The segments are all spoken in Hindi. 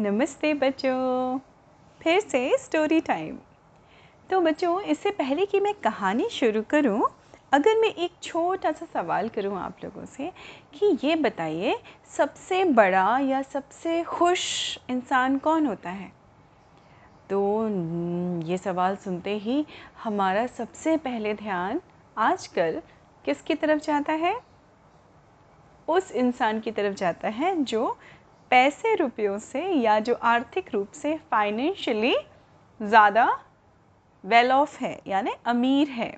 नमस्ते बच्चों। फिर से स्टोरी टाइम तो बच्चों इससे पहले कि मैं कहानी शुरू करूँ, अगर मैं एक छोटा सा सवाल करूँ आप लोगों से कि ये बताइए सबसे बड़ा या सबसे खुश इंसान कौन होता है? तो ये सवाल सुनते ही हमारा सबसे पहले ध्यान आजकल किसकी तरफ़ जाता है? उस इंसान की तरफ़ जाता है जो पैसे रुपयों से या जो आर्थिक रूप से फाइनेंशियली ज़्यादा वेल ऑफ़ है, यानी अमीर है।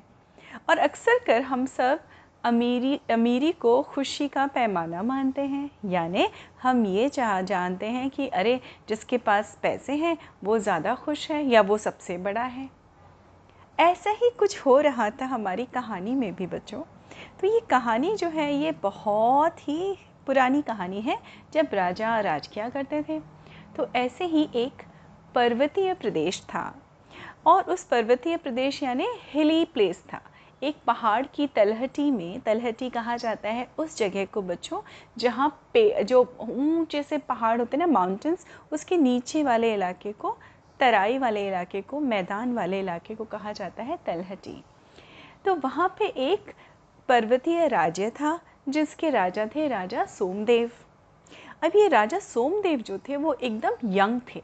और अक्सर कर हम सब अमीरी अमीरी को खुशी का पैमाना मानते हैं। यानी हम ये चाह, जानते हैं कि अरे, जिसके पास पैसे हैं, वो ज़्यादा खुश है या वो सबसे बड़ा है। ऐसा ही कुछ हो रहा था हमारी कहानी में भी बच्चों। तो ये कहानी जो है, ये बहुत ही पुरानी कहानी है, जब राजा राज किया करते थे। तो ऐसे ही एक पर्वतीय प्रदेश था और उस पर्वतीय प्रदेश यानी हिली प्लेस था। एक पहाड़ की तलहटी में, तलहटी कहा जाता है उस जगह को बच्चों, जहाँ पे, जो ऊँचे से पहाड़ होते हैं ना माउंटेंस उसके नीचे वाले इलाके को, तराई वाले इलाके को, मैदान वाले इलाके को कहा जाता है तलहटी। तो वहाँ पे एक पर्वतीय राज्य था जिसके राजा थे राजा सोमदेव अब ये राजा सोमदेव जो थे, वो एकदम यंग थे,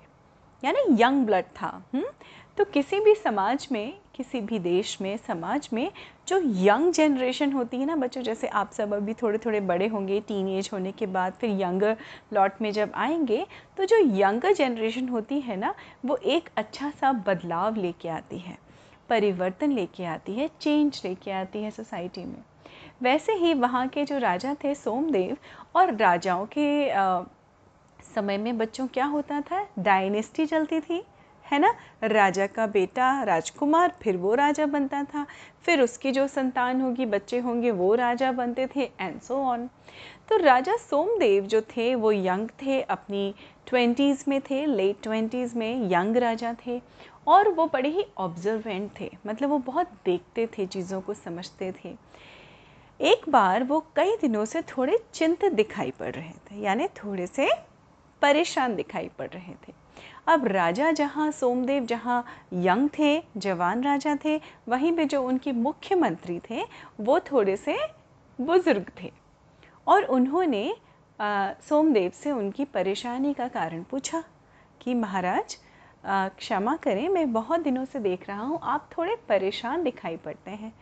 यानी यंग ब्लड था हुँ? हम्म? तो किसी भी समाज में, किसी भी देश में, समाज में जो यंग जनरेशन होती है ना बच्चों, जैसे आप सब अभी थोड़े थोड़े बड़े होंगे टीन एज होने के बाद फिर यंगर लॉट में जब आएँगे तो जो यंगर जनरेशन होती है ना, वो एक अच्छा सा बदलाव लेके आती है परिवर्तन लेके आती है चेंज लेके आती है सोसाइटी में। वैसे ही वहाँ के जो राजा थे सोमदेव और राजाओं के आ, समय में बच्चों क्या होता था? डायनेस्टी चलती थी है ना? राजा का बेटा राजकुमार फिर वो राजा बनता था फिर उसकी जो संतान होगी बच्चे होंगे वो राजा बनते थे एंड सो ऑन तो राजा सोमदेव जो थे वो यंग थे अपनी ट्वेंटीज़ में थे लेट ट्वेंटीज़ में यंग राजा थे और वो बड़े ही ऑब्जर्वेंट थे मतलब वो बहुत देखते थे, चीज़ों को समझते थे। एक बार वो कई दिनों से थोड़े चिंतित दिखाई पड़ रहे थे, यानी थोड़े से परेशान दिखाई पड़ रहे थे। अब राजा जहाँ, सोमदेव जहाँ यंग थे, जवान राजा थे, वहीं पे जो उनके मुख्यमंत्री थे, वो थोड़े से बुज़ुर्ग थे। और उन्होंने सोमदेव से उनकी परेशानी का कारण पूछा कि महाराज क्षमा करें, मैं बहुत दिनों से देख रहा हूँ, आप थोड़े परेशान दिखाई पड़ते हैं।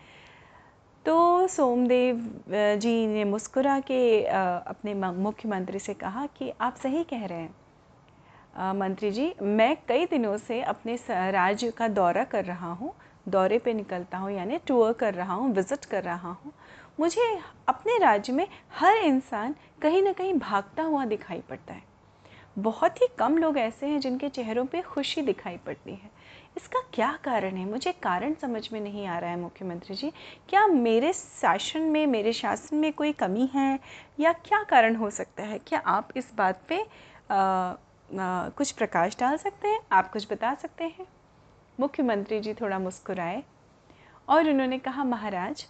तो सोमदेव जी ने मुस्कुरा के अपने मुख्यमंत्री से कहा कि आप सही कह रहे हैं। मंत्री जी, मैं कई दिनों से अपने राज्य का दौरा कर रहा हूँ, दौरे पे निकलता हूँ, यानी टूर कर रहा हूँ विज़िट कर रहा हूँ। मुझे अपने राज्य में हर इंसान कहीं ना कहीं भागता हुआ दिखाई पड़ता है। बहुत ही कम लोग ऐसे हैं जिनके चेहरों पे खुशी दिखाई पड़ती है। इसका क्या कारण है? मुझे कारण समझ में नहीं आ रहा है मुख्यमंत्री जी। क्या मेरे शासन में मेरे शासन में कोई कमी है? या क्या कारण हो सकता है? क्या आप इस बात पे आ, आ, कुछ प्रकाश डाल सकते हैं? आप कुछ बता सकते हैं? मुख्यमंत्री जी थोड़ा मुस्कुराए और उन्होंने कहा महाराज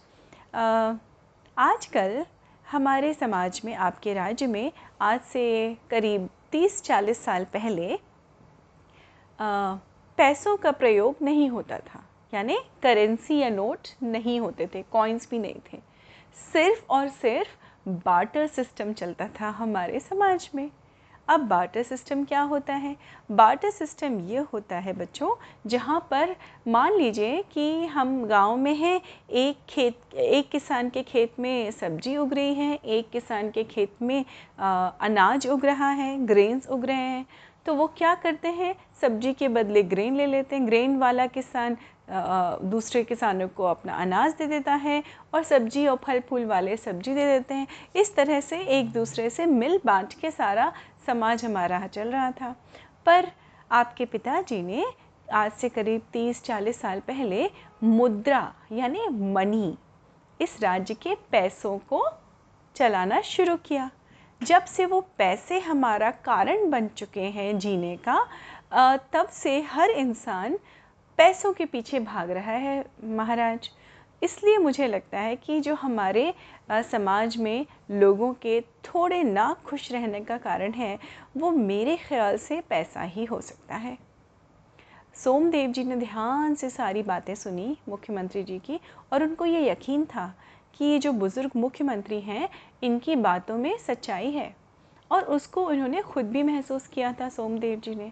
आजकल हमारे समाज में आपके राज्य में आज से करीब 30-40 साल पहले आ, पैसों का प्रयोग नहीं होता था। यानी करेंसी या नोट नहीं होते थे कॉइन्स भी नहीं थे। सिर्फ़ और सिर्फ़ बाटर सिस्टम चलता था हमारे समाज में। अब बाटर सिस्टम क्या होता है? बाटर सिस्टम ये होता है बच्चों जहाँ पर मान लीजिए कि हम गाँव में हैं एक खेत एक किसान के खेत में सब्ज़ी उग रही है एक किसान के खेत में आ, अनाज उग रहा है ग्रेन्स उग रहे हैं। तो वो क्या करते हैं? सब्ज़ी के बदले ग्रेन ले लेते हैं। ग्रेन वाला किसान दूसरे किसानों को अपना अनाज दे देता है और सब्ज़ी और फल फूल वाले सब्ज़ी दे देते हैं। इस तरह से एक दूसरे से मिल बांट के सारा समाज हमारा चल रहा था। पर आपके पिताजी ने आज से करीब 30-40 साल पहले मुद्रा यानी मनी इस राज्य के पैसों को चलाना शुरू किया। जब से वो पैसे हमारा कारण बन चुके हैं जीने का तब से हर इंसान पैसों के पीछे भाग रहा है महाराज। इसलिए मुझे लगता है कि जो हमारे समाज में लोगों के थोड़े ना खुश रहने का कारण है, वो मेरे ख्याल से पैसा ही हो सकता है। सोमदेव जी ने ध्यान से सारी बातें सुनी मुख्यमंत्री जी की, और उनको ये यकीन था कि ये जो बुज़ुर्ग मुख्यमंत्री हैं, इनकी बातों में सच्चाई है। और उसको उन्होंने खुद भी महसूस किया था सोमदेव जी ने।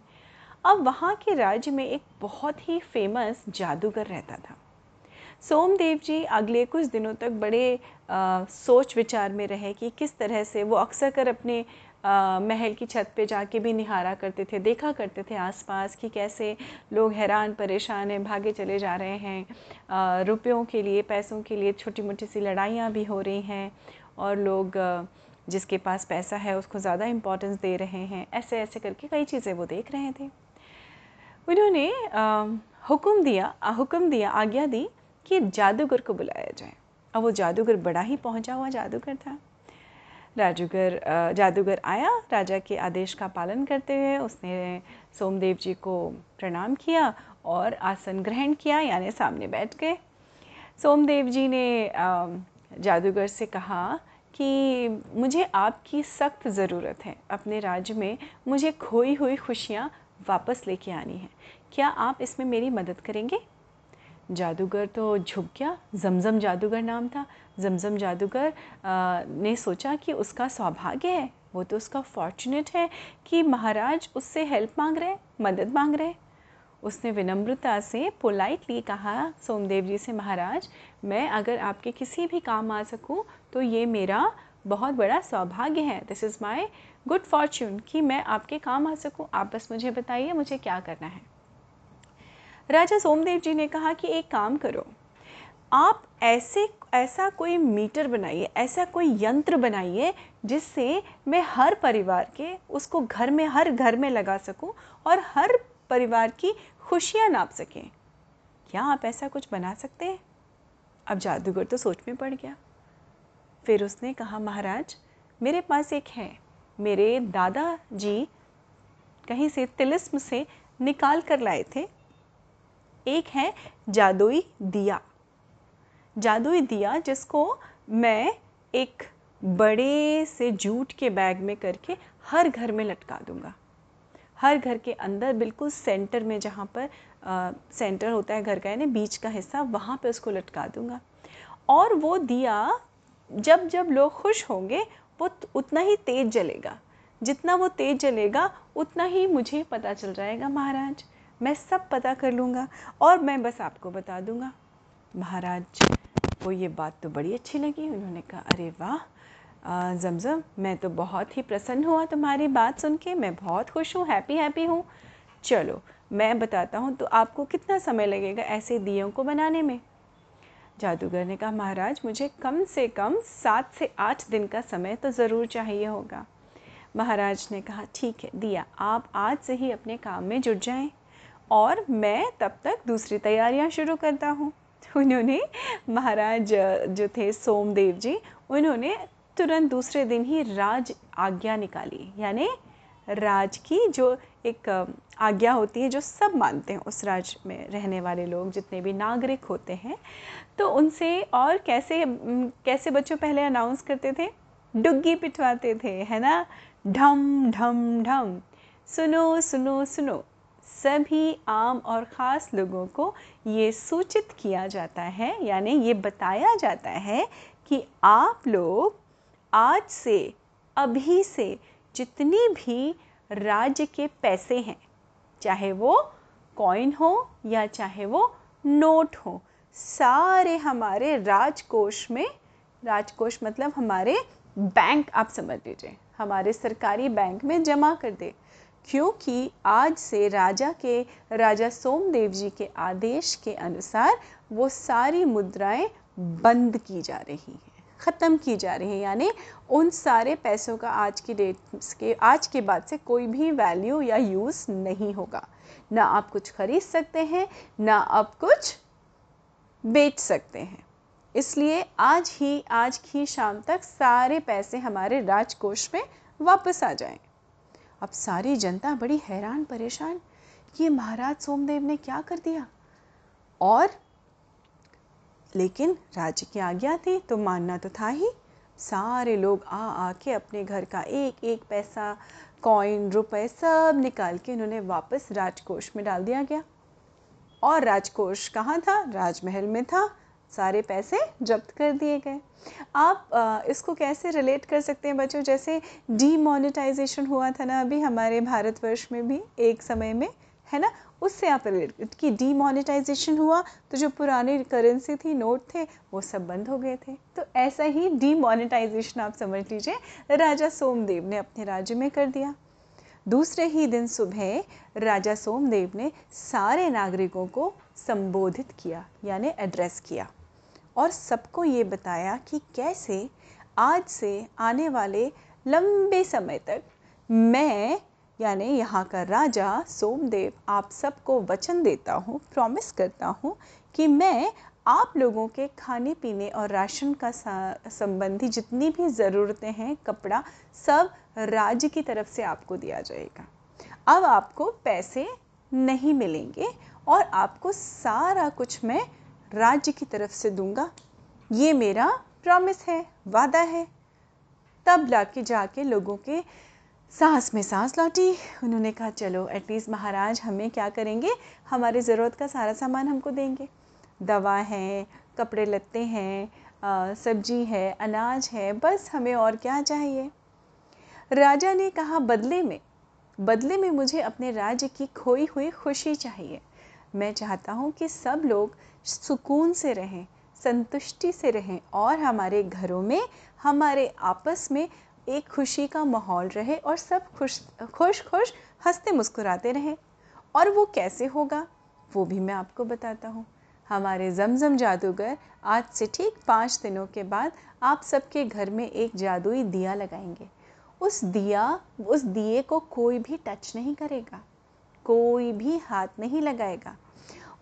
अब वहाँ के राज्य में एक बहुत ही फ़ेमस जादूगर रहता था। सोमदेव जी अगले कुछ दिनों तक बड़े आ, सोच विचार में रहे कि किस तरह से वो अक्सर कर अपने आ, महल की छत पे जाके भी निहारा करते थे देखा करते थे आसपास कि कैसे लोग हैरान परेशान हैं भागे चले जा रहे हैं। रुपयों के लिए पैसों के लिए छोटी मोटी सी लड़ाइयाँ भी हो रही हैं और लोग जिसके पास पैसा है उसको ज़्यादा इम्पोर्टेंस दे रहे हैं ऐसे ऐसे करके कई चीज़ें वो देख रहे थे। उन्होंने हुक्म दिया हुक्म दिया, आज्ञा दी कि जादूगर को बुलाया जाए। अब वो जादूगर बड़ा ही पहुँचा हुआ जादूगर था। राजूगर जादूगर आया, राजा के आदेश का पालन करते हुए उसने सोमदेव जी को प्रणाम किया और आसन ग्रहण किया, यानी सामने बैठ गए। सोमदेव जी ने जादूगर से कहा कि मुझे आपकी सख्त ज़रूरत है। अपने राज्य में मुझे खोई हुई खुशियाँ वापस लेके आनी है। क्या आप इसमें मेरी मदद करेंगे? जादूगर तो झुक गया। जमजम जादूगर नाम था। जमजम जादूगर ने सोचा कि उसका सौभाग्य है। वो तो उसका फॉर्चुनेट है कि महाराज उससे हेल्प मांग रहे मदद मांग रहे उसने विनम्रता से पोलाइटली कहा, सोमदेव जी से, महाराज, मैं अगर आपके किसी भी काम आ सकूँ तो ये मेरा बहुत बड़ा सौभाग्य है। This is my good fortune कि मैं आपके काम आ सकूँ। आप बस मुझे बताइए, मुझे क्या करना है। राजा सोमदेव जी ने कहा कि एक काम करो। आप ऐसे, ऐसा कोई मीटर बनाइए, ऐसा कोई यंत्र बनाइए जिससे मैं हर परिवार के, उसको घर में, हर घर में लगा सकूँ और हर परिवार की खुशियाँ नाप सकें। क्या आप ऐसा कुछ बना सकते हैं? अब जादूगर तो सोच में पड़ गया। फिर उसने कहा महाराज मेरे पास एक है। मेरे दादा जी कहीं से तिलिस्म से निकाल कर लाए थे। एक है जादुई दिया। जादुई दिया जिसको मैं एक बड़े से जूट के बैग में करके हर घर में लटका दूँगा। हर घर के अंदर बिल्कुल सेंटर में जहाँ पर आ, सेंटर होता है घर का यानी बीच का हिस्सा वहाँ पे उसको लटका दूँगा। और वो दिया जब जब लोग खुश होंगे, वो उतना ही तेज जलेगा। जितना वो तेज जलेगा, उतना ही मुझे पता चल जाएगा, महाराज। मैं सब पता कर लूँगा और मैं बस आपको बता दूँगा। महाराज को ये बात तो बड़ी अच्छी लगी। उन्होंने कहा, अरे वाह! जमजम, मैं तो बहुत ही प्रसन्न हुआ तुम्हारी बात सुन के। मैं बहुत खुश हूँ हैप्पी हैप्पी हूँ। चलो, मैं बताता हूँ तो आपको कितना समय लगेगा ऐसे दियों को बनाने में? जादूगर ने कहा, महाराज, मुझे कम से कम सात से आठ दिन का समय तो ज़रूर चाहिए होगा। महाराज ने कहा, ठीक है, दिया, आप आज से ही अपने काम में जुट जाएँ और मैं तब तक दूसरी तैयारियाँ शुरू करता हूँ। उन्होंने, महाराज जो थे सोमदेव जी, उन्होंने तुरंत दूसरे दिन ही राज आज्ञा निकाली, यानी राज की जो एक आज्ञा होती है, जो सब मानते हैं उस राज में रहने वाले लोग, जितने भी नागरिक होते हैं। तो उनसे और कैसे कैसे बच्चों पहले अनाउंस करते थे? डुग्गी पिटवाते थे, है ना? ढम ढम ढम। सुनो सुनो सुनो। सभी आम और ख़ास लोगों को ये सूचित किया जाता है, यानी ये बताया जाता है कि आप लोग आज से, अभी से जितनी भी राज्य के पैसे हैं, चाहे वो कॉइन हो या चाहे वो नोट हो, सारे हमारे राजकोष में, राजकोष मतलब हमारे बैंक आप समझ लीजिए, हमारे सरकारी बैंक में जमा कर दे। क्योंकि आज से राजा के, राजा सोमदेव जी के आदेश के अनुसार वो सारी मुद्राएँ बंद की जा रही हैं। ख़त्म की जा रही है। यानी उन सारे पैसों का आज की डेट के, आज के बाद से कोई भी वैल्यू या यूज़ नहीं होगा। ना आप कुछ खरीद सकते हैं, ना आप कुछ बेच सकते हैं। इसलिए आज ही, आज की शाम तक सारे पैसे हमारे राजकोष में वापस आ जाएँ। अब सारी जनता बड़ी हैरान, परेशान, ये महाराज सोमदेव ने क्या कर दिया? और लेकिन राज्य की आज्ञा थी तो मानना तो था ही। सारे लोग आ आके अपने घर का एक एक पैसा कॉइन रुपए सब निकाल के इन्होंने वापस राजकोष में डाल दिया गया। और राजकोष कहाँ था? राजमहल में था। सारे पैसे जब्त कर दिए गए। आप आ, इसको कैसे रिलेट कर सकते हैं बच्चों? जैसे डीमोनेटाइजेशन हुआ था ना अभी हमारे भारतवर्ष में भी एक समय में। है ना? उससे आप रिलेट कि डीमोनेटाइजेशन हुआ तो जो पुरानी करेंसी थी नोट थे, वो सब बंद हो गए थे। तो ऐसा ही डीमोनेटाइजेशन आप समझ लीजिए, राजा सोमदेव ने अपने राज्य में कर दिया। दूसरे ही दिन सुबह, राजा सोमदेव ने सारे नागरिकों को संबोधित किया, यानी एड्रेस किया। और सबको ये बताया कि कैसे आज से आने वाले लंबे समय तक मैं यानी यहाँ का राजा सोमदेव आप सबको वचन देता हूँ प्रॉमिस करता हूँ कि मैं आप लोगों के खाने पीने और राशन का संबंधी जितनी भी ज़रूरतें हैं, कपड़ा सब राज्य की तरफ़ से आपको दिया जाएगा। अब आपको पैसे नहीं मिलेंगे और आपको सारा कुछ मैं राज्य की तरफ़ से दूँगा। ये मेरा प्रॉमिस है, वादा है। तब लाके जाके लोगों के सांस में सांस लौटी। उन्होंने कहा, चलो एटलीस्ट महाराज हमें क्या करेंगे? हमारी ज़रूरत का सारा सामान हमको देंगे। दवा है, कपड़े लत्ते हैं सब्ज़ी है, अनाज है, बस हमें और क्या चाहिए? राजा ने कहा, बदले में बदले में मुझे अपने राज्य की खोई हुई खुशी चाहिए। मैं चाहता हूँ कि सब लोग सुकून से रहें, संतुष्टि से रहें और हमारे घरों में, हमारे आपस में एक खुशी का माहौल रहे और सब खुश खुश खुश हँसते मुस्कुराते रहें। और वो कैसे होगा, वो भी मैं आपको बताता हूँ। हमारे जमजम जादूगर आज से ठीक पाँच दिनों के बाद आप सबके घर में एक जादुई दिया लगाएँगे। उस दिया, उस दिए को कोई भी टच नहीं करेगा, कोई भी हाथ नहीं लगाएगा।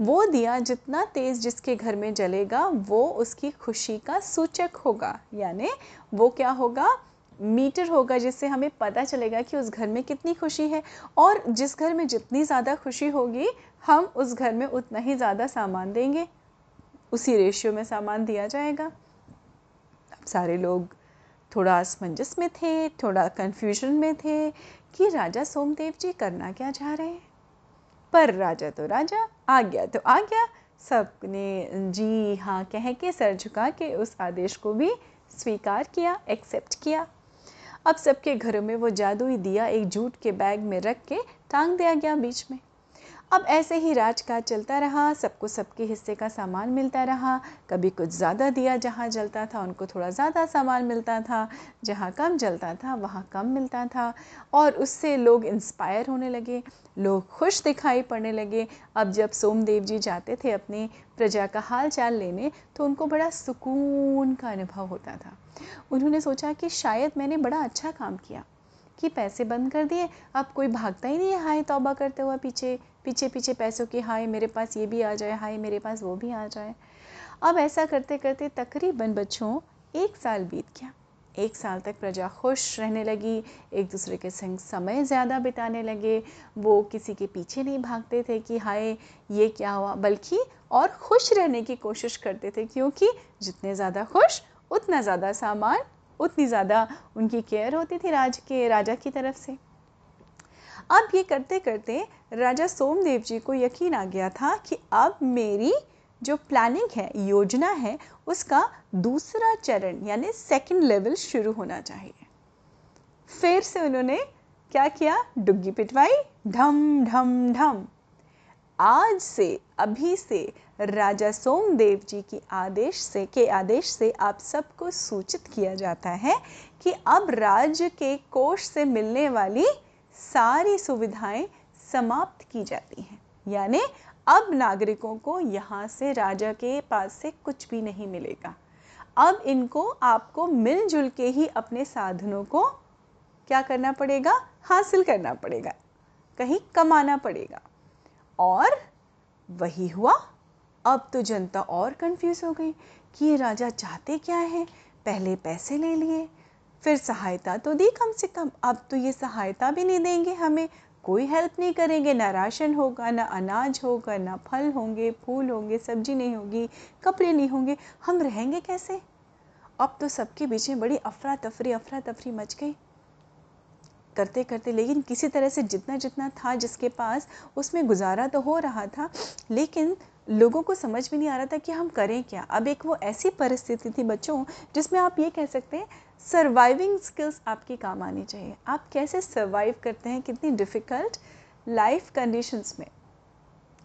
वो दिया जितना तेज़ जिसके घर में जलेगा, वो उसकी खुशी का सूचक होगा। यानी वो क्या होगा? मीटर होगा जिससे हमें पता चलेगा कि उस घर में कितनी खुशी है और जिस घर में जितनी ज़्यादा खुशी होगी, हम उस घर में उतना ही ज़्यादा सामान देंगे। उसी रेशियो में सामान दिया जाएगा। अब सारे लोग थोड़ा असमंजस में थे, थोड़ा कन्फ्यूज़न में थे कि राजा सोमदेव जी करना क्या चाह रहे हैं। पर राजा तो राजा आ गया तो आ गया सबने जी हाँ कह के सर झुका के उस आदेश को भी स्वीकार किया एक्सेप्ट किया। अब सबके घरों में वो जादुई दिया एक जूट के बैग में रख के टांग दिया गया बीच में। अब ऐसे ही राजकाज चलता रहा, सबको सबके हिस्से का सामान मिलता रहा। कभी कुछ ज़्यादा दिया जहाँ जलता था, उनको थोड़ा ज़्यादा सामान मिलता था। जहाँ कम जलता था, वहाँ कम मिलता था। और उससे लोग इंस्पायर होने लगे, लोग खुश दिखाई पड़ने लगे। अब जब सोमदेव जी जाते थे अपनी प्रजा का हाल चाल लेने तो उनको बड़ा सुकून का अनुभव होता था। उन्होंने सोचा कि शायद मैंने बड़ा अच्छा काम किया, कि पैसे बंद कर दिए। अब कोई भागता ही नहीं है हाय तौबा करते हुए पीछे। पीछे पीछे पैसों की, हाय, मेरे पास ये भी आ जाए, हाय, मेरे पास वो भी आ जाए। अब ऐसा करते करते तकरीबन बच्चों, एक साल बीत गया। एक साल तक प्रजा खुश रहने लगी, एक दूसरे के संग समय ज़्यादा बिताने लगे। वो किसी के पीछे नहीं भागते थे कि, हाय, ये क्या हुआ? बल्कि और खुश रहने की कोशिश करते थे, क्योंकि जितने ज़्यादा खुश, उतना ज़्यादा सामान, उतनी ज़्यादा उनकी केयर होती थी राज के, राजा की तरफ़ से। अब ये करते करते राजा सोमदेव जी को यकीन आ गया था कि अब मेरी जो प्लानिंग है, योजना है, उसका दूसरा चरण, यानी सेकंड लेवल शुरू होना चाहिए। फिर से उन्होंने क्या किया? डुग्गी पिटवाई, ढम ढम ढम। आज से, अभी से राजा सोमदेव जी की आदेश से, के आदेश से आप सबको सूचित किया जाता है कि अब राज्य के कोष से मिलने वाली सारी सुविधाएँ समाप्त की जाती हैं। यानी अब नागरिकों को यहाँ से राजा के पास से कुछ भी नहीं मिलेगा। अब इनको आपको मिलजुल के ही अपने साधनों को क्या करना पड़ेगा? हासिल करना पड़ेगा। कहीं कमाना पड़ेगा। और वही हुआ। अब तो जनता और कंफ्यूज हो गई कि ये राजा चाहते क्या है? पहले पैसे ले लिए फिर सहायता तो दी कम से कम। अब तो ये सहायता भी नहीं देंगे हमें। कोई हेल्प नहीं करेंगे। ना राशन होगा, ना अनाज होगा, ना फल होंगे, फूल होंगे, सब्ज़ी नहीं होगी, कपड़े नहीं होंगे। हम रहेंगे कैसे? अब तो सबके बीच में बड़ी अफरा तफरी अफरा तफरी मच गई। करते करते, लेकिन किसी तरह से जितना जितना था जिसके पास, उसमें गुजारा तो हो रहा था, लेकिन लोगों को समझ में नहीं आ रहा था कि हम करें क्या। अब एक वो ऐसी परिस्थिति थी बच्चों, जिसमें आप ये कह सकते हैं सर्वाइविंग स्किल्स आपकी काम आनी चाहिए। आप कैसे सर्वाइव करते हैं कितनी डिफ़िकल्ट लाइफ कंडीशंस में?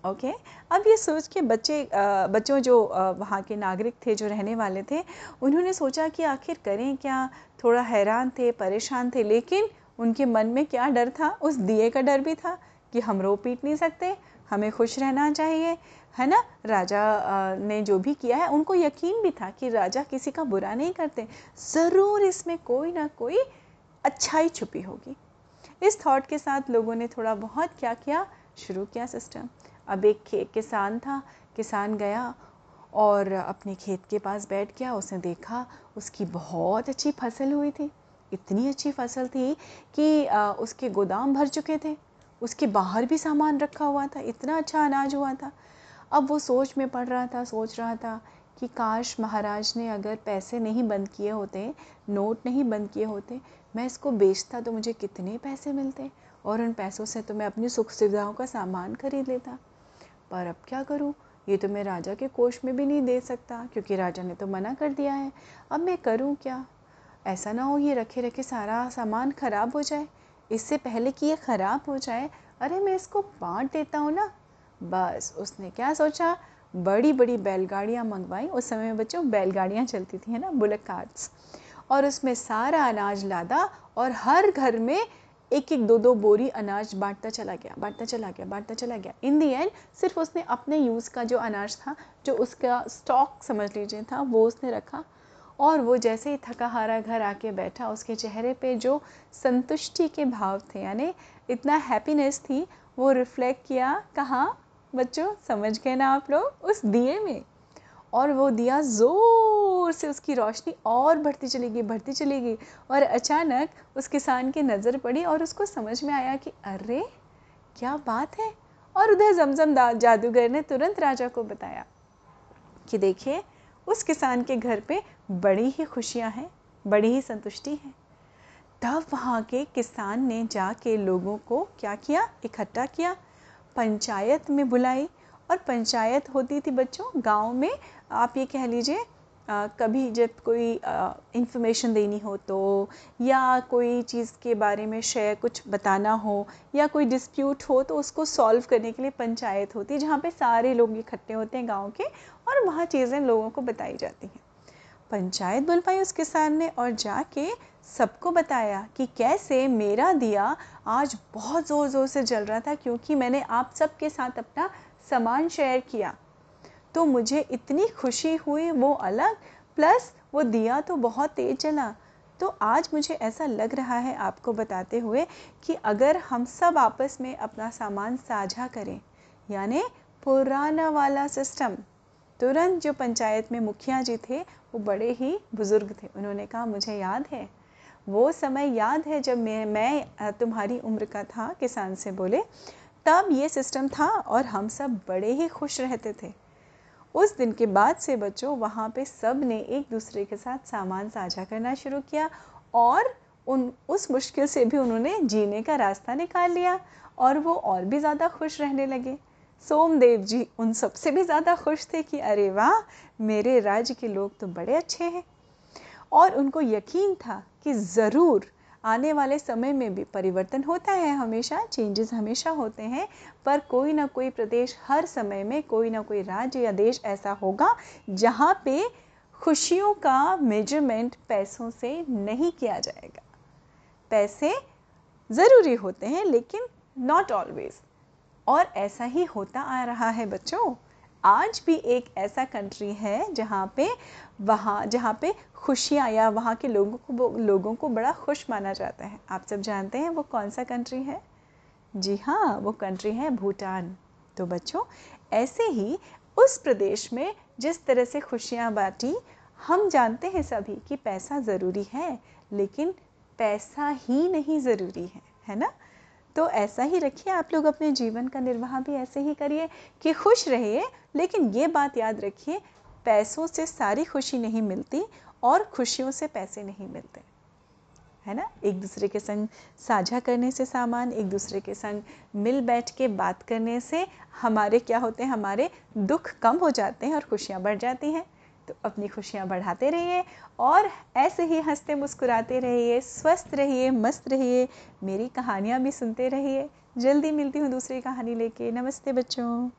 Okay okay? अब ये सोच के बच्चे बच्चों जो वहाँ के नागरिक थे, जो रहने वाले थे, उन्होंने सोचा कि आखिर करें क्या? थोड़ा हैरान थे, परेशान थे, लेकिन उनके मन में क्या डर था? उस दिए का डर भी था कि हम रो पीट नहीं सकते, हमें खुश रहना चाहिए। है ना? राजा ने जो भी किया है, उनको यकीन भी था कि राजा किसी का बुरा नहीं करते। ज़रूर इसमें कोई ना कोई अच्छाई छुपी होगी। इस थॉट के साथ लोगों ने थोड़ा बहुत क्या किया? शुरू किया सिस्टम अब एक किसान था, किसान गया और अपने खेत के पास बैठ गया। उसने देखा उसकी बहुत अच्छी फ़सल हुई थी। इतनी अच्छी फ़सल थी कि उसके गोदाम भर चुके थे। उसके बाहर भी सामान रखा हुआ था। इतना अच्छा अनाज हुआ था। अब वो सोच में पड़ रहा था, सोच रहा था कि काश महाराज ने अगर पैसे नहीं बंद किए होते, नोट नहीं बंद किए होते, मैं इसको बेचता तो मुझे कितने पैसे मिलते और उन पैसों से तो मैं अपनी सुख सुविधाओं का सामान खरीद लेता। पर अब क्या करूँ? ये तो मैं राजा के कोष में भी नहीं दे सकता, क्योंकि राजा ने तो मना कर दिया है। अब मैं करूँ क्या? ऐसा ना हो ये रखे रखे सारा सामान ख़राब हो जाए। इससे पहले कि ये ख़राब हो जाए, अरे मैं इसको बांट देता हूँ ना। बस, उसने क्या सोचा? बड़ी बड़ी बैलगाड़ियाँ मंगवाई। उस समय में बच्चों, बैलगाड़ियाँ चलती थी, है ना? बुलेट कार्ड्स और उसमें सारा अनाज लादा और हर घर में एक एक दो दो बोरी अनाज बांटता चला गया, बांटता चला गया, बांटता चला गया। इन दी एंड सिर्फ़ उसने अपने यूज़ का जो अनाज था, जो उसका स्टॉक समझ लीजिए था, वो उसने रखा। और वो जैसे ही थका हारा घर आके बैठा, उसके चेहरे पे जो संतुष्टि के भाव थे, यानी इतना हैप्पीनेस थी, वो रिफ्लेक्ट किया, कहाँ बच्चों, समझ गए ना आप लोग? उस दिए में। और वो दिया ज़ोर से उसकी रोशनी और बढ़ती चलेगी बढ़ती चलेगी। और अचानक उस किसान की नज़र पड़ी और उसको समझ में आया कि, अरे, क्या बात है? और उधर जमजम जादूगर ने तुरंत राजा को बताया कि, देखिए, उस किसान के घर पे बड़ी ही खुशियाँ हैं, बड़ी ही संतुष्टि है। तब वहाँ के किसान ने जाके लोगों को क्या किया? इकट्ठा किया पंचायत में बुलाई और पंचायत होती थी बच्चों, गाँव में आप ये कह लीजिए कभी जब कोई इंफॉर्मेशन देनी हो तो या कोई चीज़ के बारे में शेयर कुछ बताना हो या कोई डिस्प्यूट हो तो उसको सॉल्व करने के लिए पंचायत होती है, जहाँ पे सारे लोग इकट्ठे होते हैं गाँव के और वहाँ चीज़ें लोगों को बताई जाती हैं। पंचायत बुलवाई उस किसान ने और जाके सबको बताया कि कैसे मेरा दिया आज बहुत ज़ोर ज़ोर से जल रहा था क्योंकि मैंने आप सबके साथ अपना सामान शेयर किया। तो मुझे इतनी खुशी हुई, वो अलग प्लस वो दिया तो बहुत तेज जला। तो आज मुझे ऐसा लग रहा है आपको बताते हुए कि अगर हम सब आपस में अपना सामान साझा करें, यानी पुराना वाला सिस्टम तुरंत जो पंचायत में मुखिया जी थे, वो बड़े ही बुज़ुर्ग थे। उन्होंने कहा, मुझे याद है वो समय याद है जब मैं मैं तुम्हारी उम्र का था, किसान से बोले, तब ये सिस्टम था और हम सब बड़े ही खुश रहते थे। उस दिन के बाद से बच्चों, वहाँ पे सबने एक दूसरे के साथ सामान साझा करना शुरू किया और उन, उस मुश्किल से भी उन्होंने जीने का रास्ता निकाल लिया और वो और भी ज़्यादा खुश रहने लगे। सोमदेव जी उन सबसे भी ज़्यादा खुश थे कि, अरे वाह, मेरे राज्य के लोग तो बड़े अच्छे हैं। और उनको यकीन था कि ज़रूर आने वाले समय में भी परिवर्तन होता है, हमेशा चेंजेस हमेशा होते हैं, पर कोई ना कोई प्रदेश हर समय में, कोई ना कोई राज्य या देश ऐसा होगा जहाँ पे खुशियों का मेज़रमेंट पैसों से नहीं किया जाएगा। पैसे ज़रूरी होते हैं, लेकिन नॉट ऑलवेज और ऐसा ही होता आ रहा है बच्चों। आज भी एक ऐसा कंट्री है जहाँ पे वहाँ, जहाँ पे खुशियाँ या वहाँ के लोगों को लोगों को बड़ा खुश माना जाता है। आप सब जानते हैं वो कौन सा कंट्री है? जी हाँ वो कंट्री है भूटान। तो बच्चों, ऐसे ही उस प्रदेश में जिस तरह से खुशियाँ बांटी, हम जानते हैं सभी कि पैसा ज़रूरी है, लेकिन पैसा ही नहीं ज़रूरी है है ना? तो ऐसा ही रखिए, आप लोग अपने जीवन का निर्वाह भी ऐसे ही करिए कि खुश रहिए, लेकिन ये बात याद रखिए, पैसों से सारी खुशी नहीं मिलती और खुशियों से पैसे नहीं मिलते। है ना? एक दूसरे के संग साझा करने से सामान, एक दूसरे के संग मिल बैठ के बात करने से हमारे क्या होते हैं? हमारे दुख कम हो जाते हैं और खुशियाँ बढ़ जाती हैं। तो अपनी खुशियाँ बढ़ाते रहिए और ऐसे ही हँसते मुस्कुराते रहिए, स्वस्थ रहिए, मस्त रहिए, मेरी कहानियाँ भी सुनते रहिए। जल्दी मिलती हूँ दूसरी कहानी लेके। नमस्ते बच्चों।